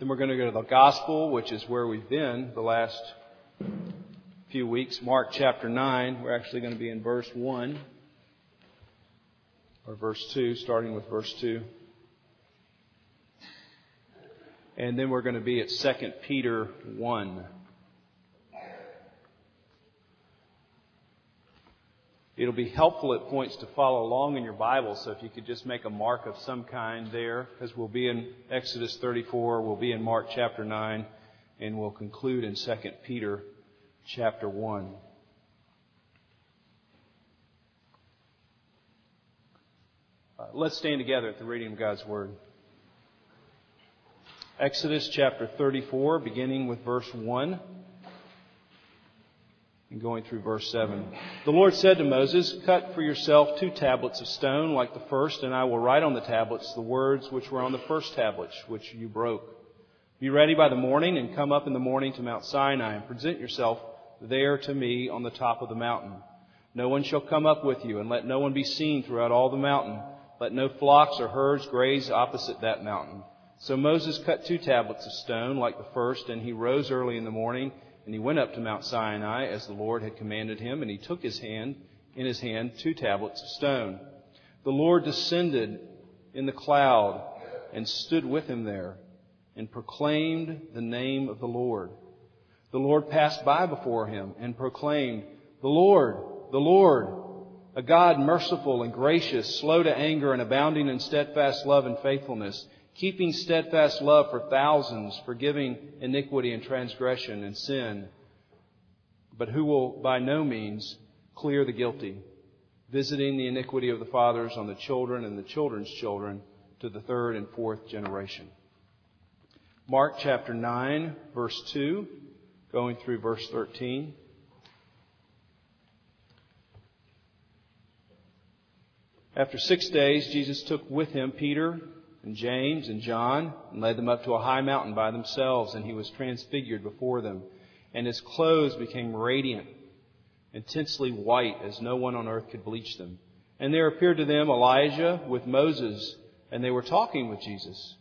Then we're going to go to the Gospel, which is where we've been the last few weeks. Mark chapter 9. We're actually going to be in verse 1 or verse 2, starting with verse 2. And then we're going to be at 2 Peter 1. It'll be helpful at points to follow along in your Bible, so if you could just make a mark of some kind there, because we'll be in Exodus 34, we'll be in Mark chapter 9, and we'll conclude in 2 Peter chapter 1. Uh, let's stand together at the reading of God's Word. Exodus chapter 34, beginning with verse 1 and going through verse 7. The Lord said to Moses, Cut for yourself two tablets of stone like the first, and I will write on the tablets the words which were on the first tablets, which you broke. Be ready by the morning and come up in the morning to Mount Sinai and present yourself there to me on the top of the mountain. No one shall come up with you, and let no one be seen throughout all the mountain. Let no flocks or herds graze opposite that mountain. So Moses cut two tablets of stone like the first, and he rose early in the morning and he went up to Mount Sinai as the Lord had commanded him, and he took his hand, in his hand, two tablets of stone. The Lord descended in the cloud and stood with him there and proclaimed the name of the Lord. The Lord passed by before him and proclaimed, The Lord, the Lord, a God merciful and gracious, slow to anger and abounding in steadfast love and faithfulness, keeping steadfast love for thousands, forgiving iniquity and transgression and sin, but who will by no means clear the guilty, visiting the iniquity of the fathers on the children and the children's children to the third and fourth generation. Mark chapter 9, verse 2, going through verse 13. After six days, Jesus took with him Peter, and James and John and led them up to a high mountain by themselves, and he was transfigured before them. And his clothes became radiant, intensely white, as no one on earth could bleach them. And there appeared to them Elijah with Moses, and they were talking with Jesus.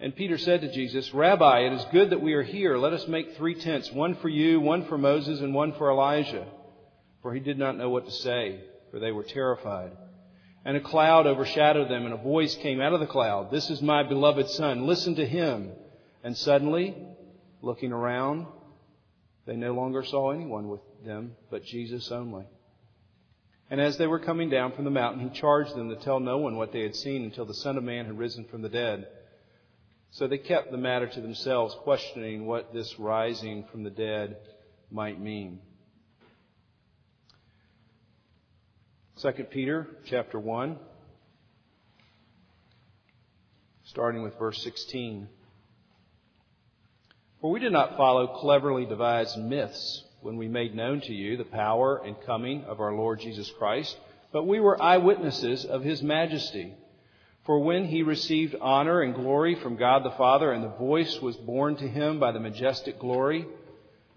And Peter said to Jesus, Rabbi, it is good that we are here. Let us make three tents, one for you, one for Moses, and one for Elijah. For he did not know what to say, for they were terrified. And a cloud overshadowed them, and a voice came out of the cloud This is my beloved Son, listen to him. And suddenly, looking around, they no longer saw anyone with them but Jesus only. And as they were coming down from the mountain, he charged them to tell no one what they had seen until the Son of Man had risen from the dead. So they kept the matter to themselves, questioning what this rising from the dead might mean. 2 Peter chapter 1, starting with verse 16. For we did not follow cleverly devised myths when we made known to you the power and coming of our Lord Jesus Christ, but we were eyewitnesses of his majesty. For when he received honor and glory from God the Father, and the voice was borne to him by the majestic glory,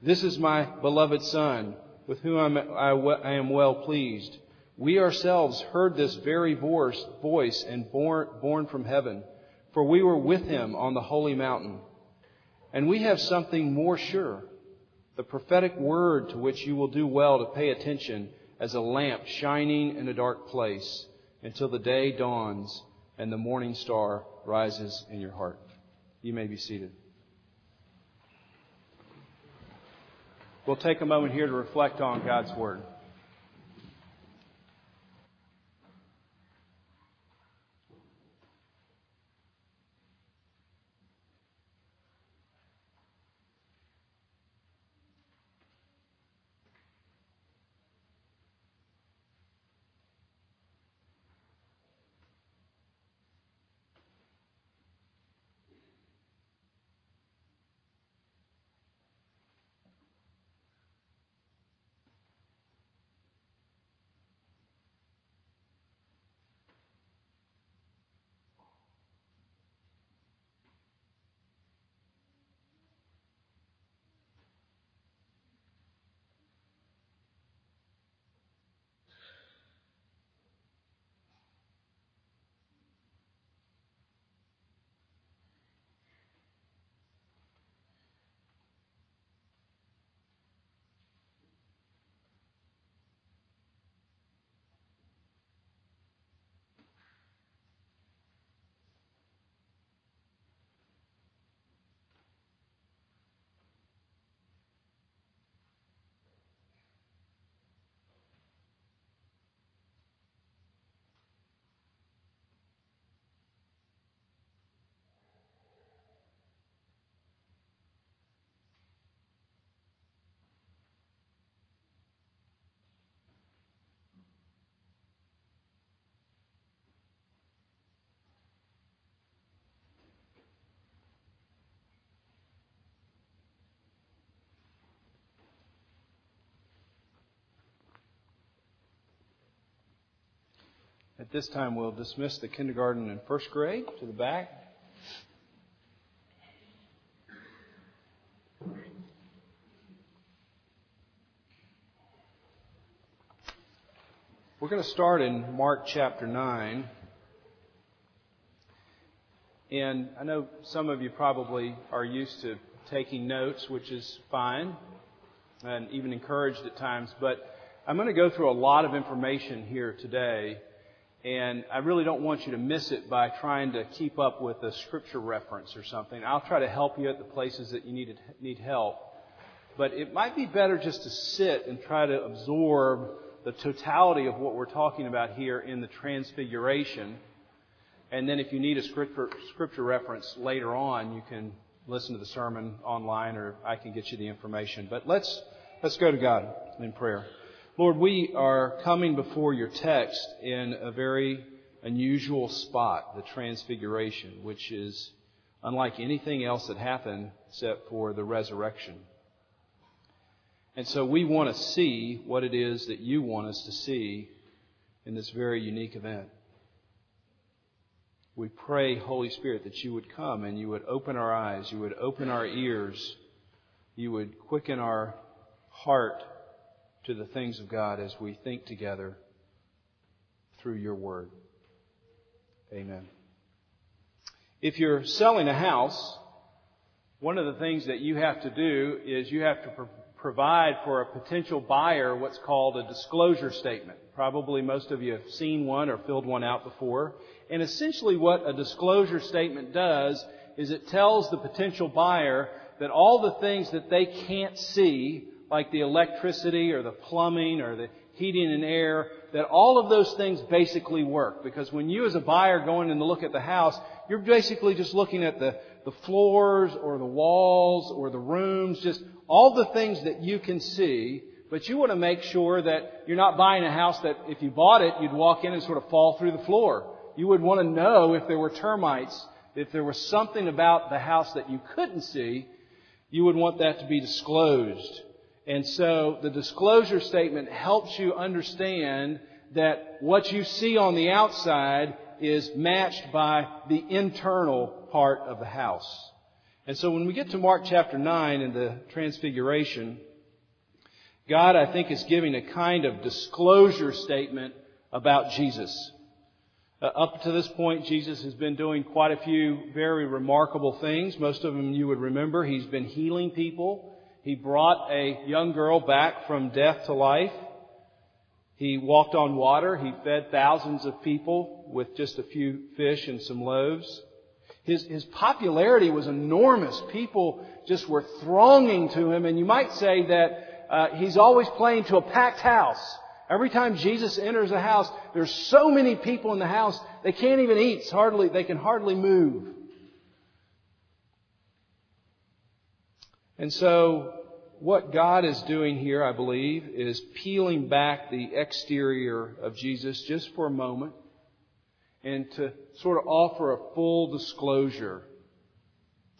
This is my beloved Son, with whom I am well pleased. We ourselves heard this very voice, and borne, borne from heaven, for we were with him on the holy mountain. And we have something more sure, the prophetic word to which you will do well to pay attention as a lamp shining in a dark place until the day dawns and the morning star rises in your heart. You may be seated. We'll take a moment here to reflect on God's Word. At this time, we'll dismiss the kindergarten and first grade to the back. We're going to start in Mark chapter 9. And I know some of you probably are used to taking notes, which is fine and even encouraged at times, but I'm going to go through a lot of information here today, and I really don't want you to miss it by trying to keep up with a scripture reference or something. I'll try to help you at the places that you need, need help. But it might be better just to sit and try to absorb the totality of what we're talking about here in the Transfiguration. And then if you need a scripture, scripture reference later on, you can listen to the sermon online or I can get you the information. But let's, let's go to God in prayer. Lord, we are coming before your text in a very unusual spot, the Transfiguration, which is unlike anything else that happened except for the resurrection. And so we want to see what it is that you want us to see in this very unique event. We pray, Holy Spirit, that you would come and you would open our eyes, you would open our ears, you would quicken our heart to the things of God as we think together through your word. Amen. If you're selling a house, one of the things that you have to do is you have to provide for a potential buyer what's called a disclosure statement. Probably most of you have seen one or filled one out before. And essentially what a disclosure statement does is it tells the potential buyer that all the things that they can't see, like the electricity or the plumbing or the heating and air, that all of those things basically work. Because when you as a buyer go in and look at the house, you're basically just looking at the, the floors or the walls or the rooms, just all the things that you can see, but you want to make sure that you're not buying a house that if you bought it, you'd walk in and sort of fall through the floor. You would want to know if there were termites, if there was something about the house that you couldn't see, you would want that to be disclosed. And so the disclosure statement helps you understand that what you see on the outside is matched by the internal part of the house. And so when we get to Mark chapter 9 in the Transfiguration, God, I think, is giving a kind of disclosure statement about Jesus. Uh, up to this point, Jesus has been doing quite a few very remarkable things. Most of them you would remember. He's been healing people. He brought a young girl back from death to life. He walked on water. He fed thousands of people with just a few fish and some loaves. His, his popularity was enormous. People just were thronging to him, and you might say that uh, he's always playing to a packed house. Every time Jesus enters a house, there's so many people in the house they can't even eat. It's hardly they can hardly move. And so, what God is doing here, I believe, is peeling back the exterior of Jesus just for a moment and to sort of offer a full disclosure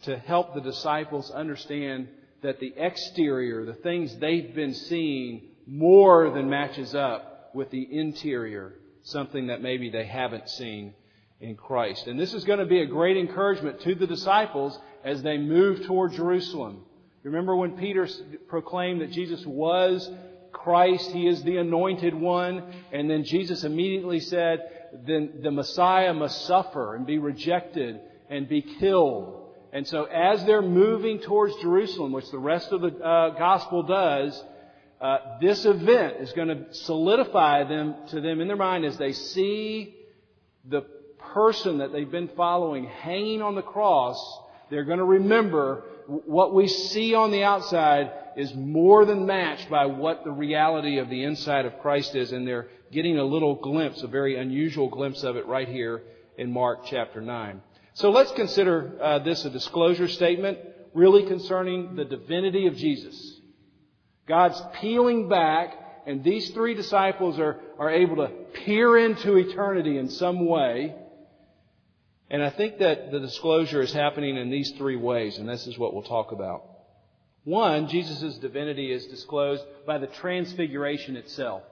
to help the disciples understand that the exterior, the things they've been seeing, more than matches up with the interior, something that maybe they haven't seen in Christ. And this is going to be a great encouragement to the disciples as they move toward Jerusalem. Remember when Peter proclaimed that Jesus was Christ, He is the anointed one, and then Jesus immediately said, then the Messiah must suffer and be rejected and be killed. And so as they're moving towards Jerusalem, which the rest of the uh, gospel does, uh, this event is going to solidify them to them in their mind as they see the person that they've been following hanging on the cross. They're going to remember what we see on the outside is more than matched by what the reality of the inside of Christ is, and they're getting a little glimpse, a very unusual glimpse of it right here in Mark chapter 9. So let's consider uh, this a disclosure statement really concerning the divinity of Jesus. God's peeling back, and these three disciples are, are able to peer into eternity in some way. And I think that the disclosure is happening in these three ways, and this is what we'll talk about. One, Jesus' divinity is disclosed by the transfiguration itself.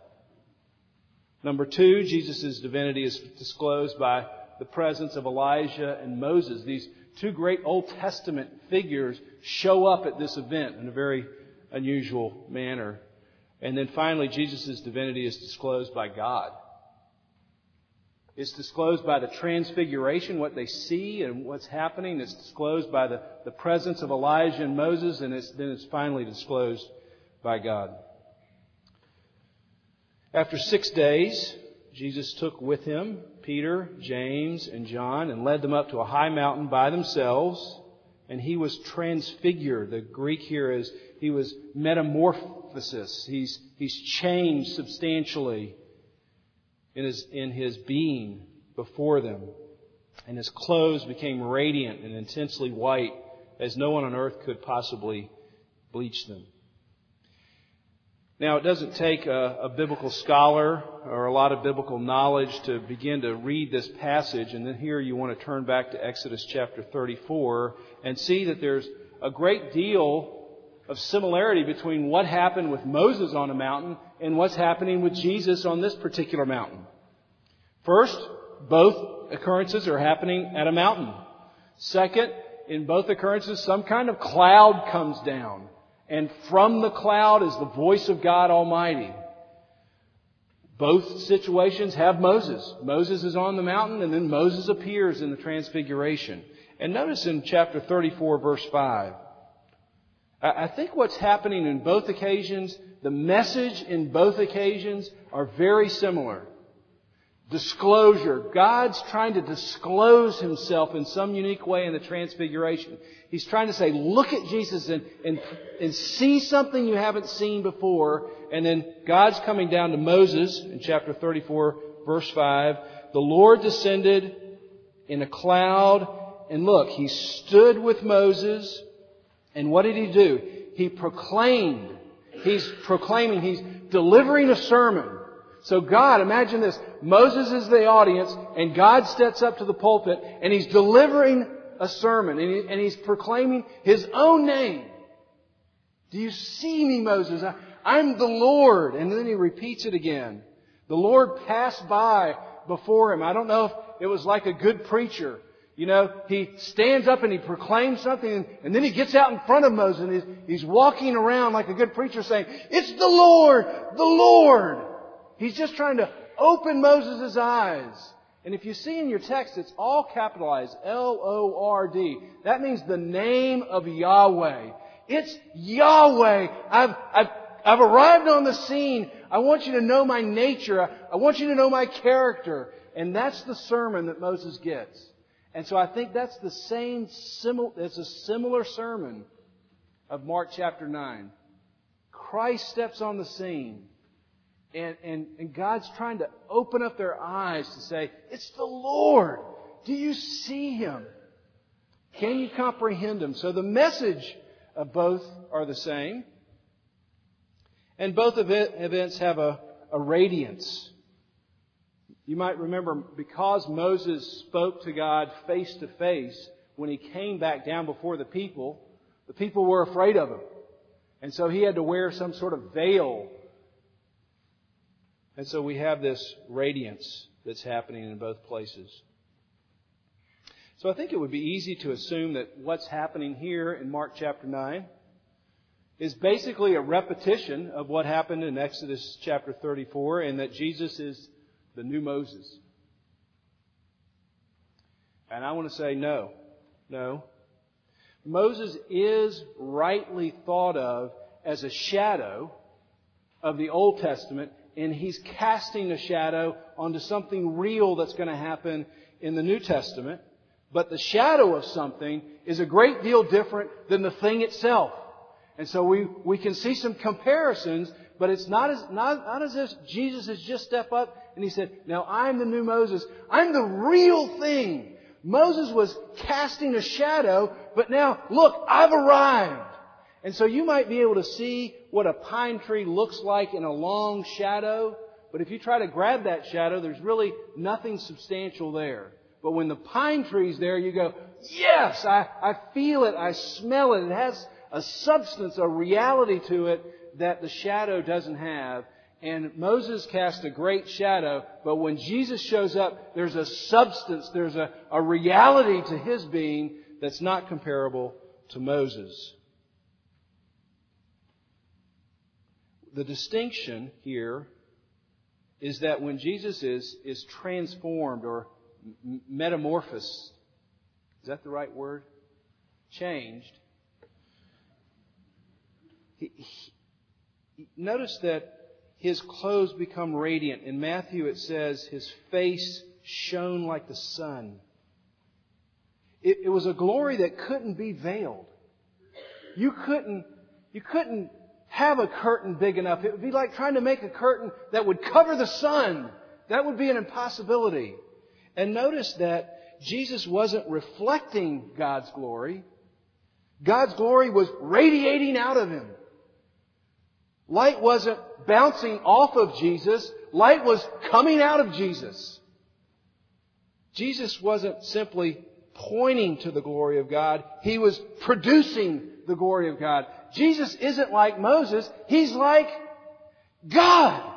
Number two, Jesus' divinity is disclosed by the presence of Elijah and Moses. These two great Old Testament figures show up at this event in a very unusual manner. And then finally, Jesus' divinity is disclosed by God. It's disclosed by the transfiguration, what they see and what's happening. It's disclosed by the, the presence of Elijah and Moses, and it's, then it's finally disclosed by God. After six days, Jesus took with him Peter, James, and John and led them up to a high mountain by themselves, and he was transfigured. The Greek here is he was metamorphosis. He's, he's changed substantially in his, in his being before them. And his clothes became radiant and intensely white as no one on earth could possibly bleach them. Now, it doesn't take a, a, biblical scholar or a lot of biblical knowledge to begin to read this passage, and then here you want to turn back to Exodus chapter 34 and see that there's a great deal of similarity between what happened with Moses on a mountain and what's happening with Jesus on this particular mountain. First, both occurrences are happening at a mountain. Second, in both occurrences, some kind of cloud comes down and from the cloud is the voice of God Almighty. Both situations have Moses. Moses is on the mountain, and then Moses appears in the transfiguration. And notice in chapter 34, verse 5. I think what's happening in both occasions, the message in both occasions are very similar disclosure. God's trying to disclose himself in some unique way in the transfiguration. He's trying to say, look at Jesus and, and, and see something you haven't seen before. And then God's coming down to Moses in chapter 34 verse 5. The Lord descended in a cloud and look, he stood with Moses and what did he do? He proclaimed. He's proclaiming, he's delivering a sermon. So God, imagine this. Moses is the audience and God steps up to the pulpit and he's delivering a sermon and, he, and he's proclaiming his own name. Do you see me, Moses? I, I'm the Lord. And then he repeats it again. The Lord passed by before him. I don't know if it was like a good preacher. You know, he stands up and he proclaims something and, then he gets out in front of Moses and he's, he's walking around like a good preacher saying, It's the Lord! The Lord! He's just trying to open Moses' eyes. And if you see in your text, it's all capitalized. L-O-R-D. That means the name of Yahweh. It's Yahweh. I've, I've, I've arrived on the scene. I want you to know my nature. I want you to know my character. And that's the sermon that Moses gets. And so I think that's the same, it's a similar sermon of Mark chapter 9. Christ steps on the scene. And, and, and God's trying to open up their eyes to say, It's the Lord. Do you see Him? Can you comprehend Him? So the message of both are the same. And both events have a, a radiance. You might remember because Moses spoke to God face to face, when he came back down before the people, the people were afraid of him. And so he had to wear some sort of veil and so we have this radiance that's happening in both places. So I think it would be easy to assume that what's happening here in Mark chapter 9 is basically a repetition of what happened in Exodus chapter 34 and that Jesus is the new Moses. And I want to say no. No. Moses is rightly thought of as a shadow of the Old Testament and he's casting a shadow onto something real that's going to happen in the New Testament. But the shadow of something is a great deal different than the thing itself. And so we, we can see some comparisons, but it's not as, not, not as if Jesus has just stepped up and he said, now I'm the new Moses. I'm the real thing. Moses was casting a shadow, but now look, I've arrived. And so you might be able to see what a pine tree looks like in a long shadow, but if you try to grab that shadow, there's really nothing substantial there. But when the pine tree's there, you go, yes, I, I feel it, I smell it. It has a substance, a reality to it that the shadow doesn't have. And Moses cast a great shadow, but when Jesus shows up, there's a substance, there's a, a reality to his being that's not comparable to Moses. The distinction here is that when Jesus is, is transformed or metamorphosed, is that the right word? Changed. He, he, notice that his clothes become radiant. In Matthew it says his face shone like the sun. It, it was a glory that couldn't be veiled. You couldn't, you couldn't have a curtain big enough. It would be like trying to make a curtain that would cover the sun. That would be an impossibility. And notice that Jesus wasn't reflecting God's glory. God's glory was radiating out of him. Light wasn't bouncing off of Jesus. Light was coming out of Jesus. Jesus wasn't simply pointing to the glory of God. He was producing the glory of God. Jesus isn't like Moses. He's like God.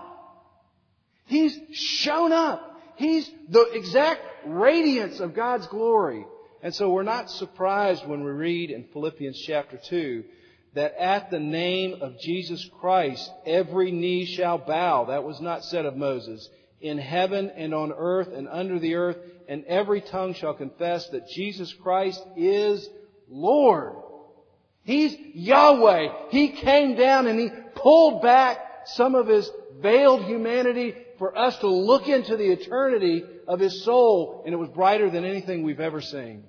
He's shown up. He's the exact radiance of God's glory. And so we're not surprised when we read in Philippians chapter 2 that at the name of Jesus Christ every knee shall bow. That was not said of Moses. In heaven and on earth and under the earth, and every tongue shall confess that Jesus Christ is Lord. He's Yahweh. He came down and He pulled back some of His veiled humanity for us to look into the eternity of His soul, and it was brighter than anything we've ever seen.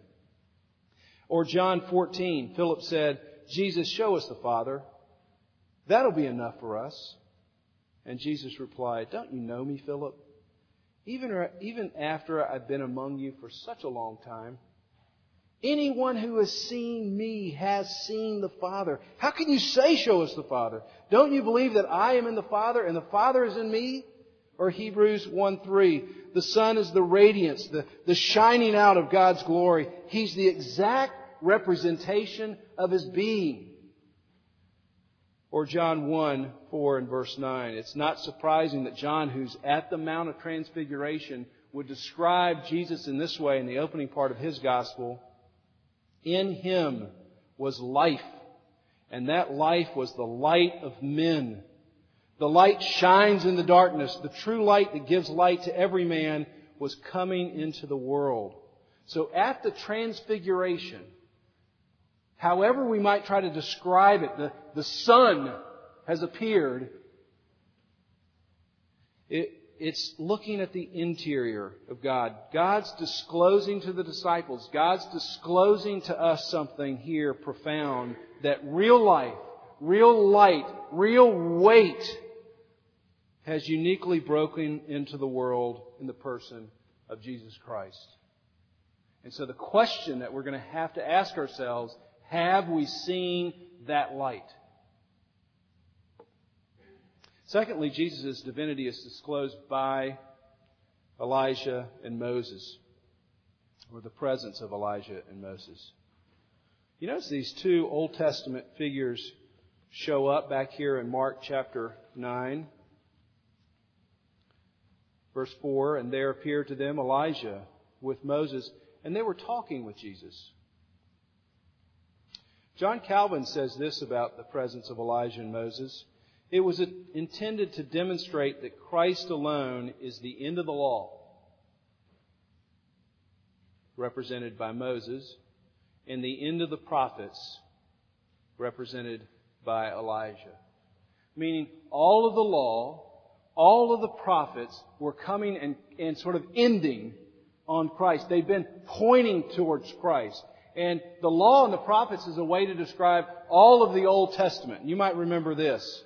Or John 14, Philip said, Jesus, show us the Father. That'll be enough for us. And Jesus replied, Don't you know me, Philip? Even, even after I've been among you for such a long time, anyone who has seen me has seen the Father. How can you say, Show us the Father? Don't you believe that I am in the Father and the Father is in me? Or Hebrews 1 3. The Son is the radiance, the, the shining out of God's glory. He's the exact representation of his being. Or John 1, 4 and verse 9. It's not surprising that John, who's at the Mount of Transfiguration, would describe Jesus in this way in the opening part of his gospel. In him was life, and that life was the light of men. The light shines in the darkness. The true light that gives light to every man was coming into the world. So at the transfiguration, however we might try to describe it, the, the sun has appeared. It, it's looking at the interior of God. God's disclosing to the disciples, God's disclosing to us something here profound that real life, real light, real weight has uniquely broken into the world in the person of Jesus Christ. And so the question that we're going to have to ask ourselves have we seen that light? Secondly, Jesus' divinity is disclosed by Elijah and Moses, or the presence of Elijah and Moses. You notice these two Old Testament figures show up back here in Mark chapter 9, verse 4, and there appeared to them Elijah with Moses, and they were talking with Jesus. John Calvin says this about the presence of Elijah and Moses. It was intended to demonstrate that Christ alone is the end of the law, represented by Moses, and the end of the prophets, represented by Elijah. Meaning, all of the law, all of the prophets were coming and, and sort of ending on Christ. They've been pointing towards Christ. And the law and the prophets is a way to describe all of the Old Testament. You might remember this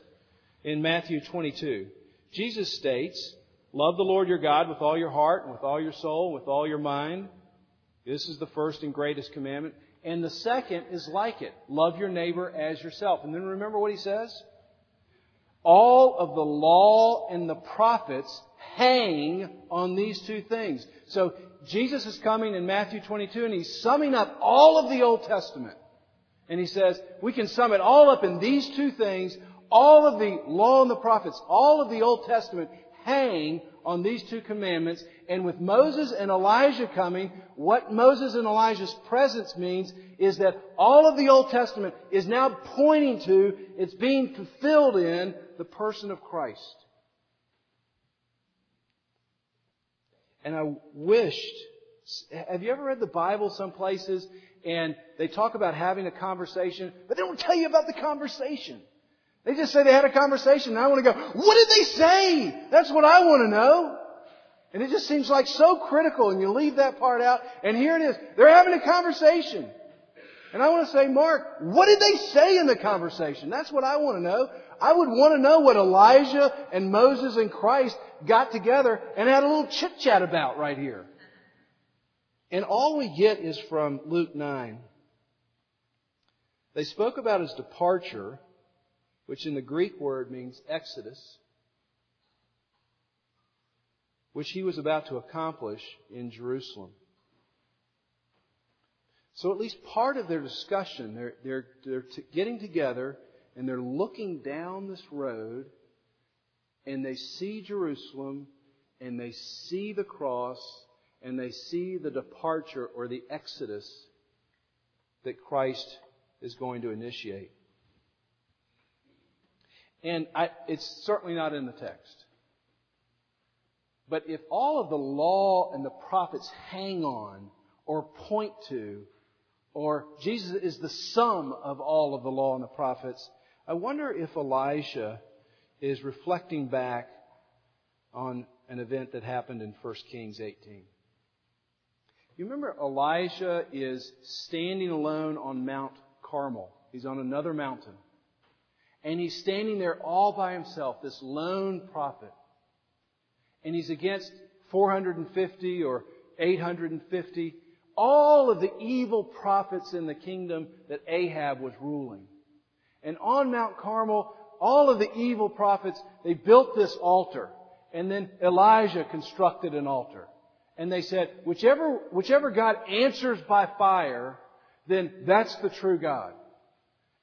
in Matthew 22. Jesus states, Love the Lord your God with all your heart and with all your soul and with all your mind. This is the first and greatest commandment. And the second is like it. Love your neighbor as yourself. And then remember what he says? All of the law and the prophets hang on these two things. So Jesus is coming in Matthew 22 and he's summing up all of the Old Testament. And he says, we can sum it all up in these two things. all of the law and the prophets, all of the Old Testament hang on these two commandments. And with Moses and Elijah coming, what Moses and Elijah's presence means is that all of the Old Testament is now pointing to, it's being fulfilled in the person of Christ. And I wished, have you ever read the Bible some places and they talk about having a conversation, but they don't tell you about the conversation. They just say they had a conversation and I want to go, what did they say? That's what I want to know. And it just seems like so critical and you leave that part out and here it is. They're having a conversation. And I want to say, Mark, what did they say in the conversation? That's what I want to know. I would want to know what Elijah and Moses and Christ got together and had a little chit chat about right here. And all we get is from Luke 9. They spoke about his departure which in the Greek word means Exodus, which he was about to accomplish in Jerusalem. So at least part of their discussion, they're, they're, they're getting together and they're looking down this road and they see Jerusalem and they see the cross and they see the departure or the exodus that Christ is going to initiate. And I, it's certainly not in the text. But if all of the law and the prophets hang on or point to, or Jesus is the sum of all of the law and the prophets, I wonder if Elijah is reflecting back on an event that happened in 1 Kings 18. You remember Elijah is standing alone on Mount Carmel. He's on another mountain. And he's standing there all by himself, this lone prophet. And he's against 450 or 850, all of the evil prophets in the kingdom that Ahab was ruling. And on Mount Carmel, all of the evil prophets, they built this altar. And then Elijah constructed an altar. And they said, whichever, whichever God answers by fire, then that's the true God.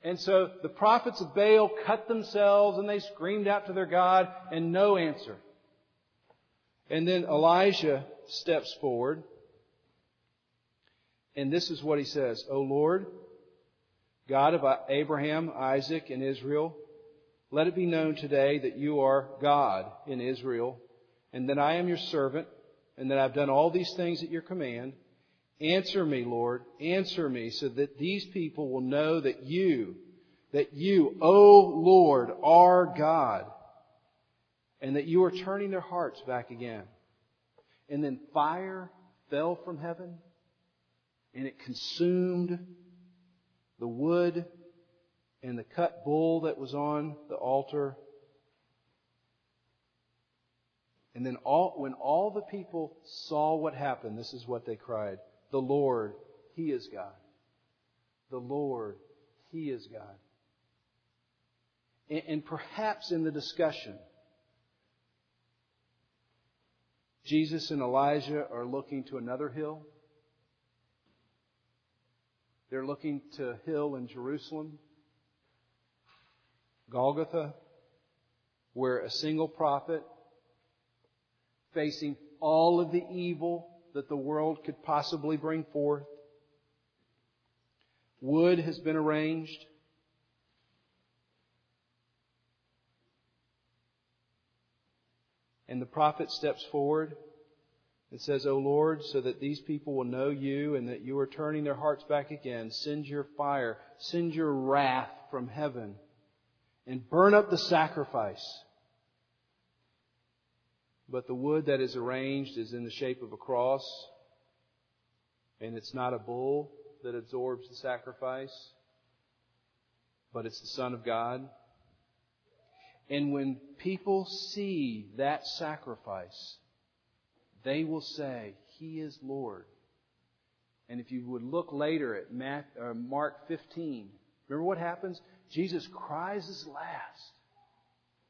And so the prophets of Baal cut themselves and they screamed out to their God and no answer. And then Elijah steps forward and this is what he says, O Lord, God of Abraham, Isaac, and Israel, let it be known today that you are God in Israel and that I am your servant and that I've done all these things at your command. Answer me, Lord. Answer me so that these people will know that you, that you, O Lord, are God, and that you are turning their hearts back again. And then fire fell from heaven, and it consumed the wood and the cut bull that was on the altar. And then all, when all the people saw what happened, this is what they cried. The Lord, He is God. The Lord, He is God. And, and perhaps in the discussion, Jesus and Elijah are looking to another hill. They're looking to hill in Jerusalem, Golgotha, where a single prophet facing all of the evil that the world could possibly bring forth. Wood has been arranged. And the prophet steps forward and says, O Lord, so that these people will know you and that you are turning their hearts back again, send your fire, send your wrath from heaven, and burn up the sacrifice. But the wood that is arranged is in the shape of a cross, and it's not a bull that absorbs the sacrifice, but it's the Son of God. And when people see that sacrifice, they will say, He is Lord. And if you would look later at uh, Mark 15, remember what happens? Jesus cries his last.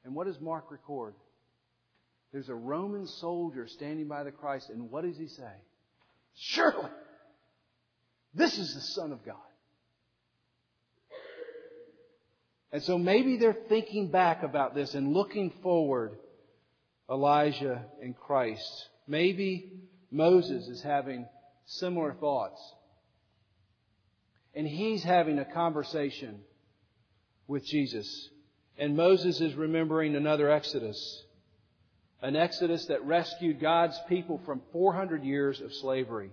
And what does Mark record? There's a Roman soldier standing by the Christ, and what does he say? Surely, this is the Son of God. And so maybe they're thinking back about this and looking forward, Elijah and Christ. Maybe Moses is having similar thoughts. And he's having a conversation with Jesus. And Moses is remembering another Exodus. An Exodus that rescued God's people from 400 years of slavery.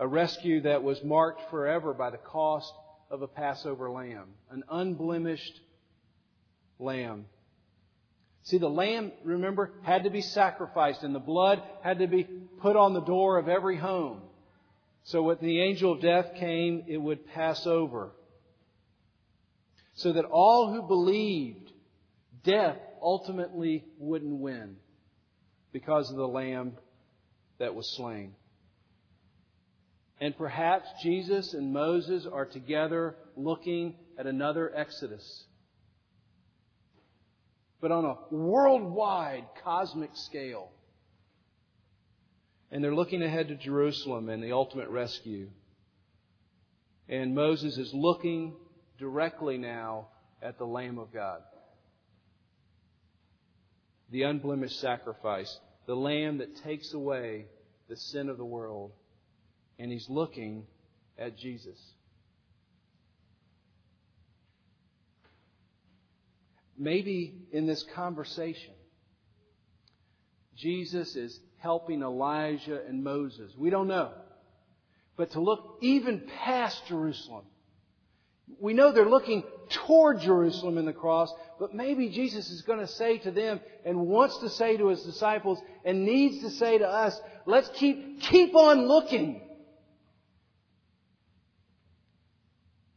A rescue that was marked forever by the cost of a Passover lamb, an unblemished lamb. See, the lamb, remember, had to be sacrificed and the blood had to be put on the door of every home. So when the angel of death came, it would pass over. So that all who believed, death ultimately wouldn't win because of the lamb that was slain. And perhaps Jesus and Moses are together looking at another Exodus. But on a worldwide cosmic scale. And they're looking ahead to Jerusalem and the ultimate rescue. And Moses is looking directly now at the Lamb of God. The unblemished sacrifice. The Lamb that takes away the sin of the world and he's looking at Jesus. Maybe in this conversation, Jesus is helping Elijah and Moses. We don't know. But to look even past Jerusalem. We know they're looking toward Jerusalem in the cross, but maybe Jesus is going to say to them and wants to say to his disciples and needs to say to us, let's keep, keep on looking.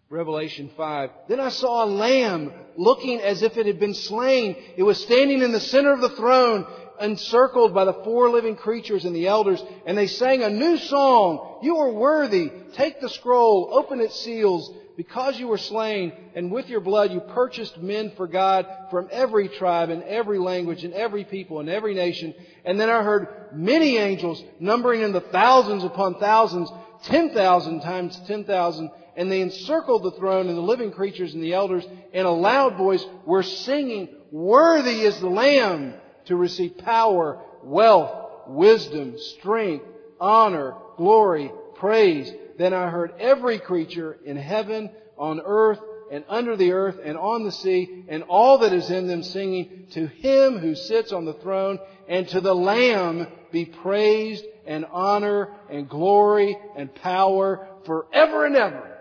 Revelation 5. Then I saw a lamb looking as if it had been slain. It was standing in the center of the throne, encircled by the four living creatures and the elders, and they sang a new song. You are worthy. Take the scroll, open its seals, because you were slain, and with your blood you purchased men for God from every tribe and every language and every people and every nation. And then I heard many angels, numbering in the thousands upon thousands, ten thousand times ten thousand, and they encircled the throne and the living creatures and the elders in a loud voice were singing, Worthy is the Lamb to receive power, wealth, wisdom, strength, honor, glory, praise. Then I heard every creature in heaven, on earth, and under the earth, and on the sea, and all that is in them singing, To Him who sits on the throne, and to the Lamb be praised and honor and glory and power forever and ever.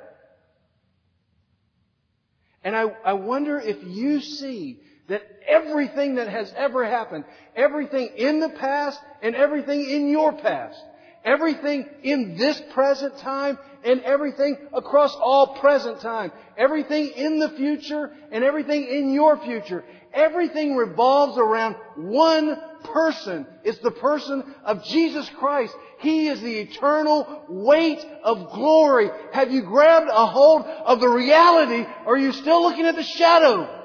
And I, I wonder if you see that everything that has ever happened, everything in the past and everything in your past, everything in this present time and everything across all present time, everything in the future and everything in your future, everything revolves around one person. It's the person of Jesus Christ. He is the eternal weight of glory. Have you grabbed a hold of the reality or are you still looking at the shadow?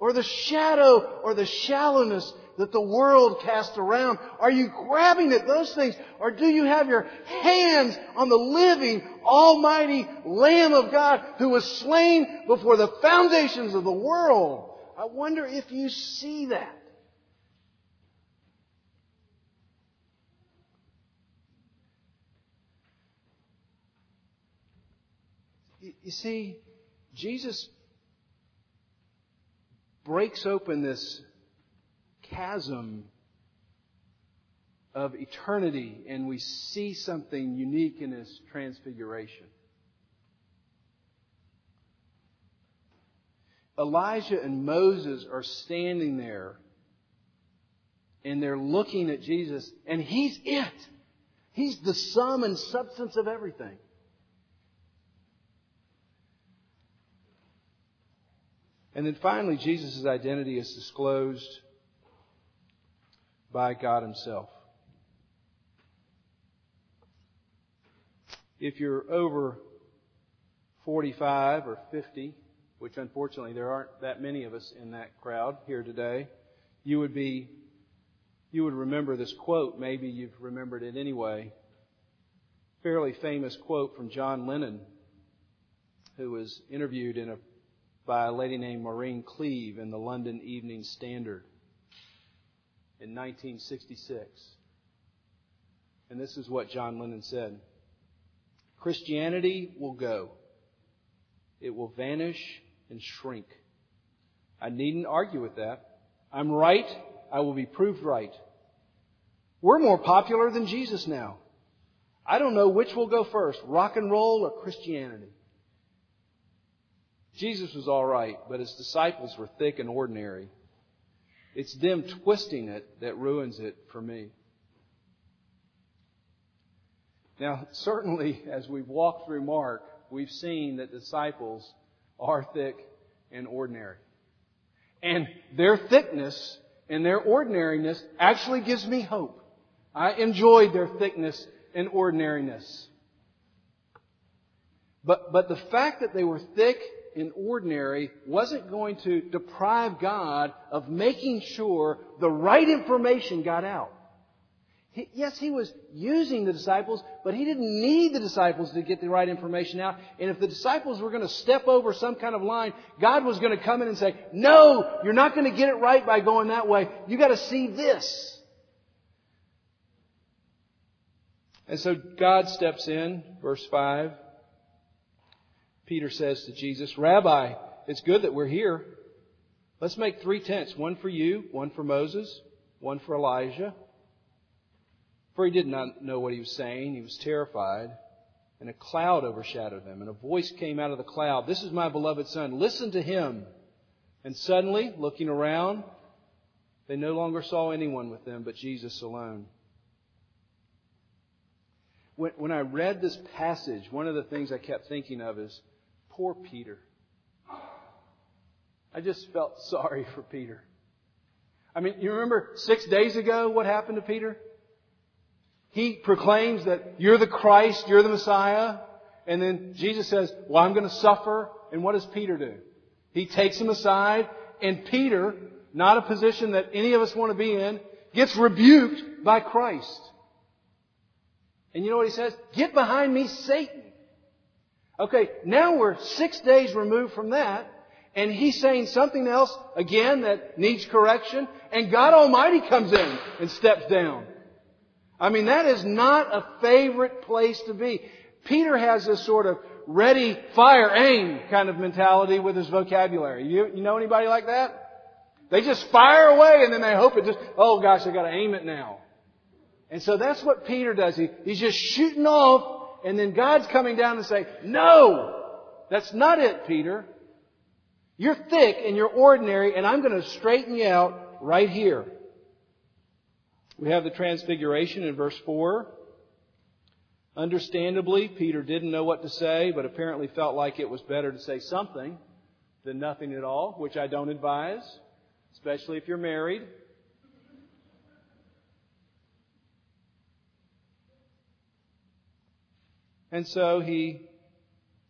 Or the shadow or the shallowness that the world casts around? Are you grabbing at those things? Or do you have your hands on the living, almighty Lamb of God who was slain before the foundations of the world? I wonder if you see that. You see, Jesus breaks open this chasm of eternity and we see something unique in his transfiguration. Elijah and Moses are standing there and they're looking at Jesus and he's it. He's the sum and substance of everything. And then finally, Jesus' identity is disclosed by God Himself. If you're over 45 or 50, which unfortunately there aren't that many of us in that crowd here today, you would be, you would remember this quote. Maybe you've remembered it anyway. Fairly famous quote from John Lennon, who was interviewed in a by a lady named Maureen Cleave in the London Evening Standard in 1966. And this is what John Lennon said Christianity will go, it will vanish and shrink. I needn't argue with that. I'm right, I will be proved right. We're more popular than Jesus now. I don't know which will go first, rock and roll or Christianity. Jesus was all right, but his disciples were thick and ordinary. It's them twisting it that ruins it for me. Now, certainly, as we've walked through Mark, we've seen that disciples are thick and ordinary. And their thickness and their ordinariness actually gives me hope. I enjoyed their thickness and ordinariness. But, but the fact that they were thick and ordinary wasn't going to deprive God of making sure the right information got out. He, yes, he was using the disciples, but he didn't need the disciples to get the right information out. And if the disciples were going to step over some kind of line, God was going to come in and say, no, you're not going to get it right by going that way. You got to see this. And so God steps in, verse 5. Peter says to Jesus, Rabbi, it's good that we're here. Let's make three tents one for you, one for Moses, one for Elijah. For he did not know what he was saying. He was terrified. And a cloud overshadowed them. And a voice came out of the cloud This is my beloved Son. Listen to him. And suddenly, looking around, they no longer saw anyone with them but Jesus alone. When, when I read this passage, one of the things I kept thinking of is poor Peter. I just felt sorry for Peter. I mean, you remember six days ago what happened to Peter? He proclaims that you're the Christ, you're the Messiah, and then Jesus says, well, I'm going to suffer. And what does Peter do? He takes him aside, and Peter, not a position that any of us want to be in, gets rebuked by Christ. And you know what he says? Get behind me, Satan. Okay, now we're six days removed from that, and he's saying something else again that needs correction, and God Almighty comes in and steps down. I mean, that is not a favorite place to be. Peter has this sort of ready, fire, aim kind of mentality with his vocabulary. You, you know anybody like that? They just fire away and then they hope it just, oh gosh, I gotta aim it now. And so that's what Peter does. He, he's just shooting off and then God's coming down and saying, no, that's not it, Peter. You're thick and you're ordinary and I'm going to straighten you out right here. We have the transfiguration in verse 4. Understandably, Peter didn't know what to say, but apparently felt like it was better to say something than nothing at all, which I don't advise, especially if you're married. And so he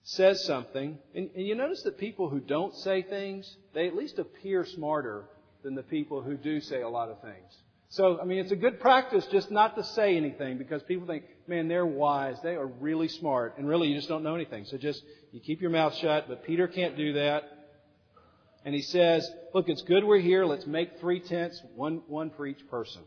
says something. And, and, you notice that people who don't say things, they at least appear smarter than the people who do say a lot of things. So, I mean, it's a good practice just not to say anything because people think, man, they're wise. They are really smart. And really, you just don't know anything. So just, you keep your mouth shut. But Peter can't do that. And he says, look, it's good we're here. Let's make three tents, one, one for each person.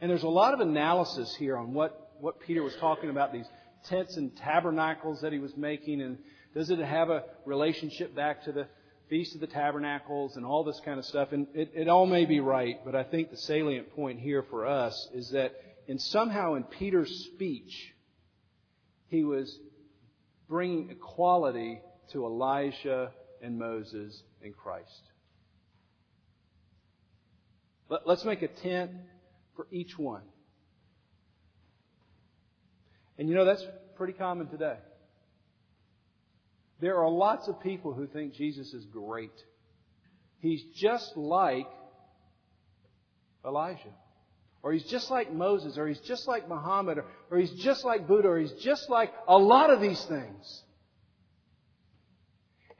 And there's a lot of analysis here on what, what Peter was talking about, these tents and tabernacles that he was making? And does it have a relationship back to the Feast of the Tabernacles and all this kind of stuff? And it, it all may be right, but I think the salient point here for us is that in somehow in Peter's speech, he was bringing equality to Elijah and Moses and Christ. Let, us make a tent for each one. And you know, that's pretty common today. There are lots of people who think Jesus is great. He's just like Elijah. Or he's just like Moses, or he's just like Muhammad, or, or he's just like Buddha, or he's just like a lot of these things.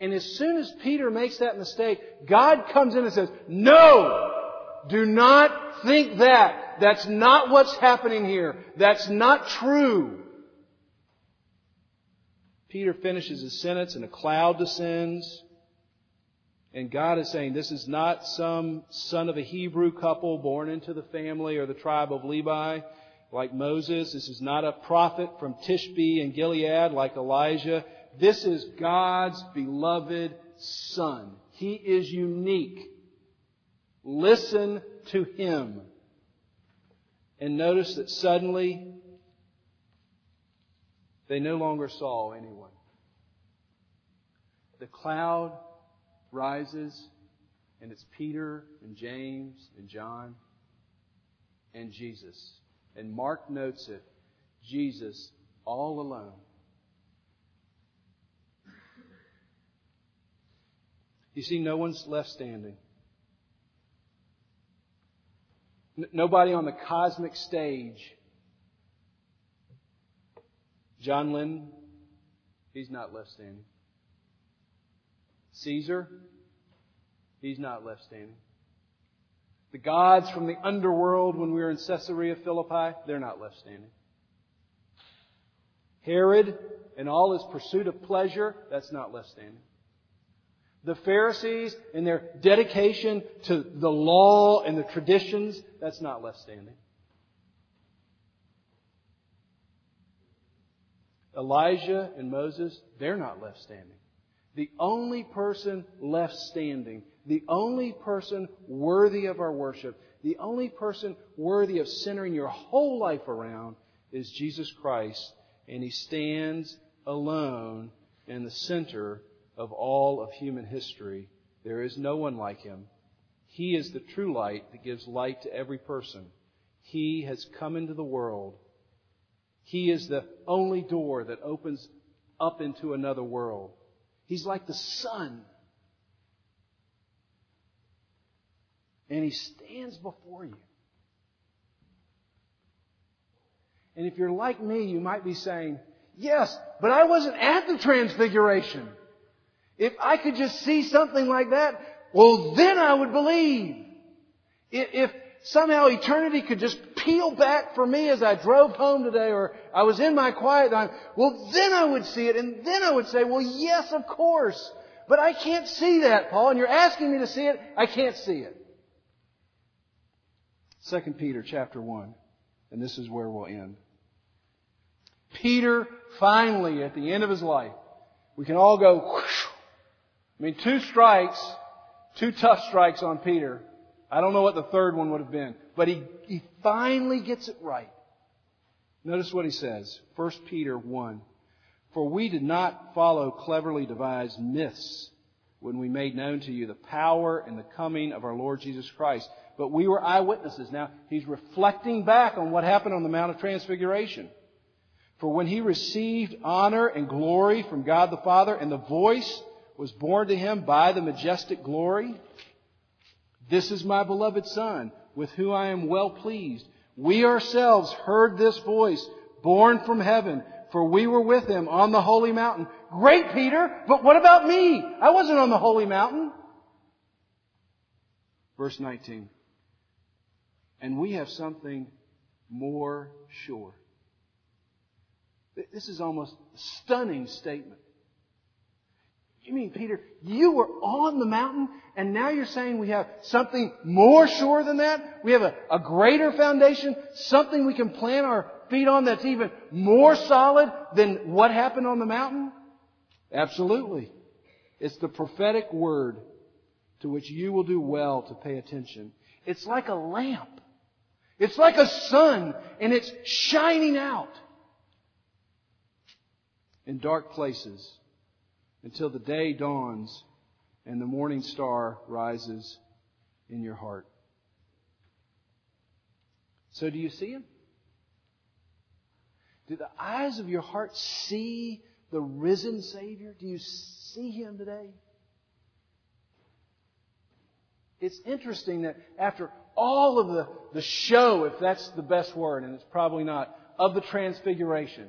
And as soon as Peter makes that mistake, God comes in and says, No! Do not think that. That's not what's happening here. That's not true. Peter finishes his sentence and a cloud descends. And God is saying this is not some son of a Hebrew couple born into the family or the tribe of Levi like Moses. This is not a prophet from Tishbe and Gilead like Elijah. This is God's beloved son. He is unique. Listen to him. And notice that suddenly they no longer saw anyone. The cloud rises, and it's Peter and James and John and Jesus. And Mark notes it Jesus all alone. You see, no one's left standing. nobody on the cosmic stage. John Lennon, he's not left standing. Caesar, he's not left standing. The gods from the underworld when we were in Caesarea Philippi, they're not left standing. Herod and all his pursuit of pleasure, that's not left standing. The Pharisees and their dedication to the law and the traditions, that's not left standing. Elijah and Moses, they're not left standing. The only person left standing, the only person worthy of our worship, the only person worthy of centering your whole life around is Jesus Christ, and He stands alone in the center of all of human history. There is no one like him. He is the true light that gives light to every person. He has come into the world. He is the only door that opens up into another world. He's like the sun. And he stands before you. And if you're like me, you might be saying, Yes, but I wasn't at the transfiguration. If I could just see something like that, well then I would believe. If somehow eternity could just peel back for me as I drove home today or I was in my quiet time, well then I would see it and then I would say, well yes, of course. But I can't see that, Paul, and you're asking me to see it, I can't see it. 2 Peter chapter 1, and this is where we'll end. Peter finally, at the end of his life, we can all go, whoosh, I mean, two strikes, two tough strikes on Peter. I don't know what the third one would have been, but he, he finally gets it right. Notice what he says. 1 Peter 1. For we did not follow cleverly devised myths when we made known to you the power and the coming of our Lord Jesus Christ, but we were eyewitnesses. Now, he's reflecting back on what happened on the Mount of Transfiguration. For when he received honor and glory from God the Father and the voice was borne to him by the majestic glory. This is my beloved Son, with whom I am well pleased. We ourselves heard this voice, borne from heaven, for we were with him on the holy mountain. Great, Peter, but what about me? I wasn't on the holy mountain. Verse 19. And we have something more sure. This is almost a stunning statement. You mean, Peter, you were on the mountain and now you're saying we have something more sure than that? We have a, a greater foundation? Something we can plant our feet on that's even more solid than what happened on the mountain? Absolutely. It's the prophetic word to which you will do well to pay attention. It's like a lamp. It's like a sun and it's shining out in dark places until the day dawns and the morning star rises in your heart. So, do you see him? Do the eyes of your heart see the risen Savior? Do you see him today? It's interesting that after all of the, the show, if that's the best word, and it's probably not, of the transfiguration,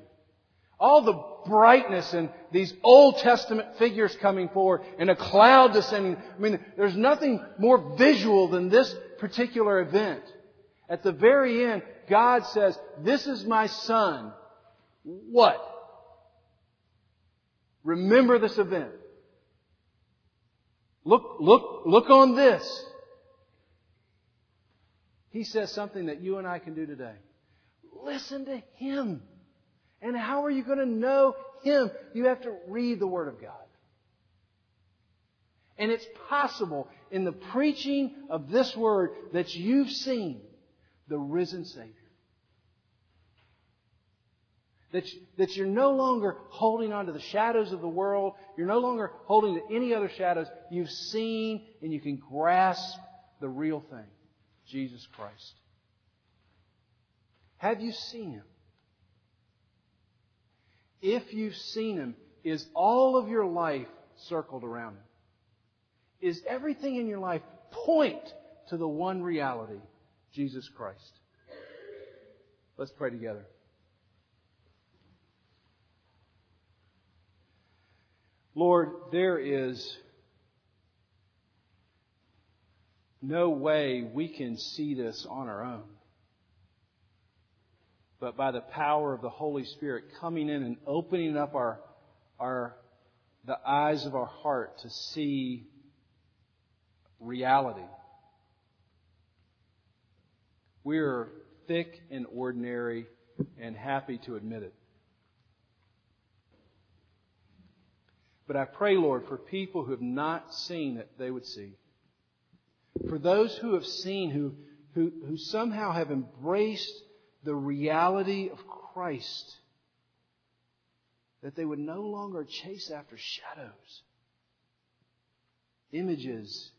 all the brightness and these Old Testament figures coming forward and a cloud descending. I mean, there's nothing more visual than this particular event. At the very end, God says, this is my son. What? Remember this event. Look, look, look on this. He says something that you and I can do today. Listen to Him. And how are you going to know Him? You have to read the Word of God. And it's possible in the preaching of this Word that you've seen the risen Savior. That, that you're no longer holding on to the shadows of the world. You're no longer holding to any other shadows. You've seen and you can grasp the real thing Jesus Christ. Have you seen Him? If you've seen Him, is all of your life circled around Him? Is everything in your life point to the one reality, Jesus Christ? Let's pray together. Lord, there is no way we can see this on our own. But by the power of the Holy Spirit coming in and opening up our, our, the eyes of our heart to see reality. We're thick and ordinary and happy to admit it. But I pray, Lord, for people who have not seen that they would see. For those who have seen, who, who, who somehow have embraced the reality of Christ, that they would no longer chase after shadows, images,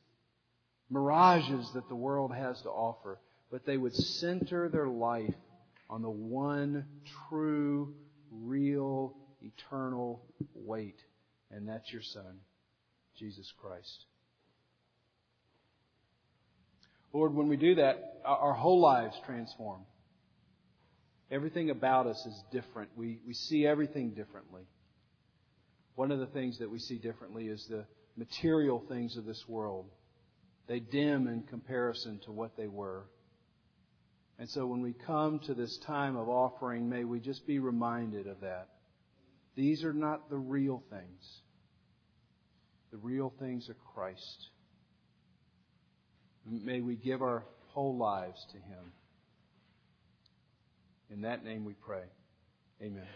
mirages that the world has to offer, but they would center their life on the one true, real, eternal weight and that's your Son, Jesus Christ. Lord, when we do that, our whole lives transform. Everything about us is different. We, we see everything differently. One of the things that we see differently is the material things of this world. They dim in comparison to what they were. And so when we come to this time of offering, may we just be reminded of that. These are not the real things. The real things are Christ. May we give our whole lives to Him. In that name we pray. Amen.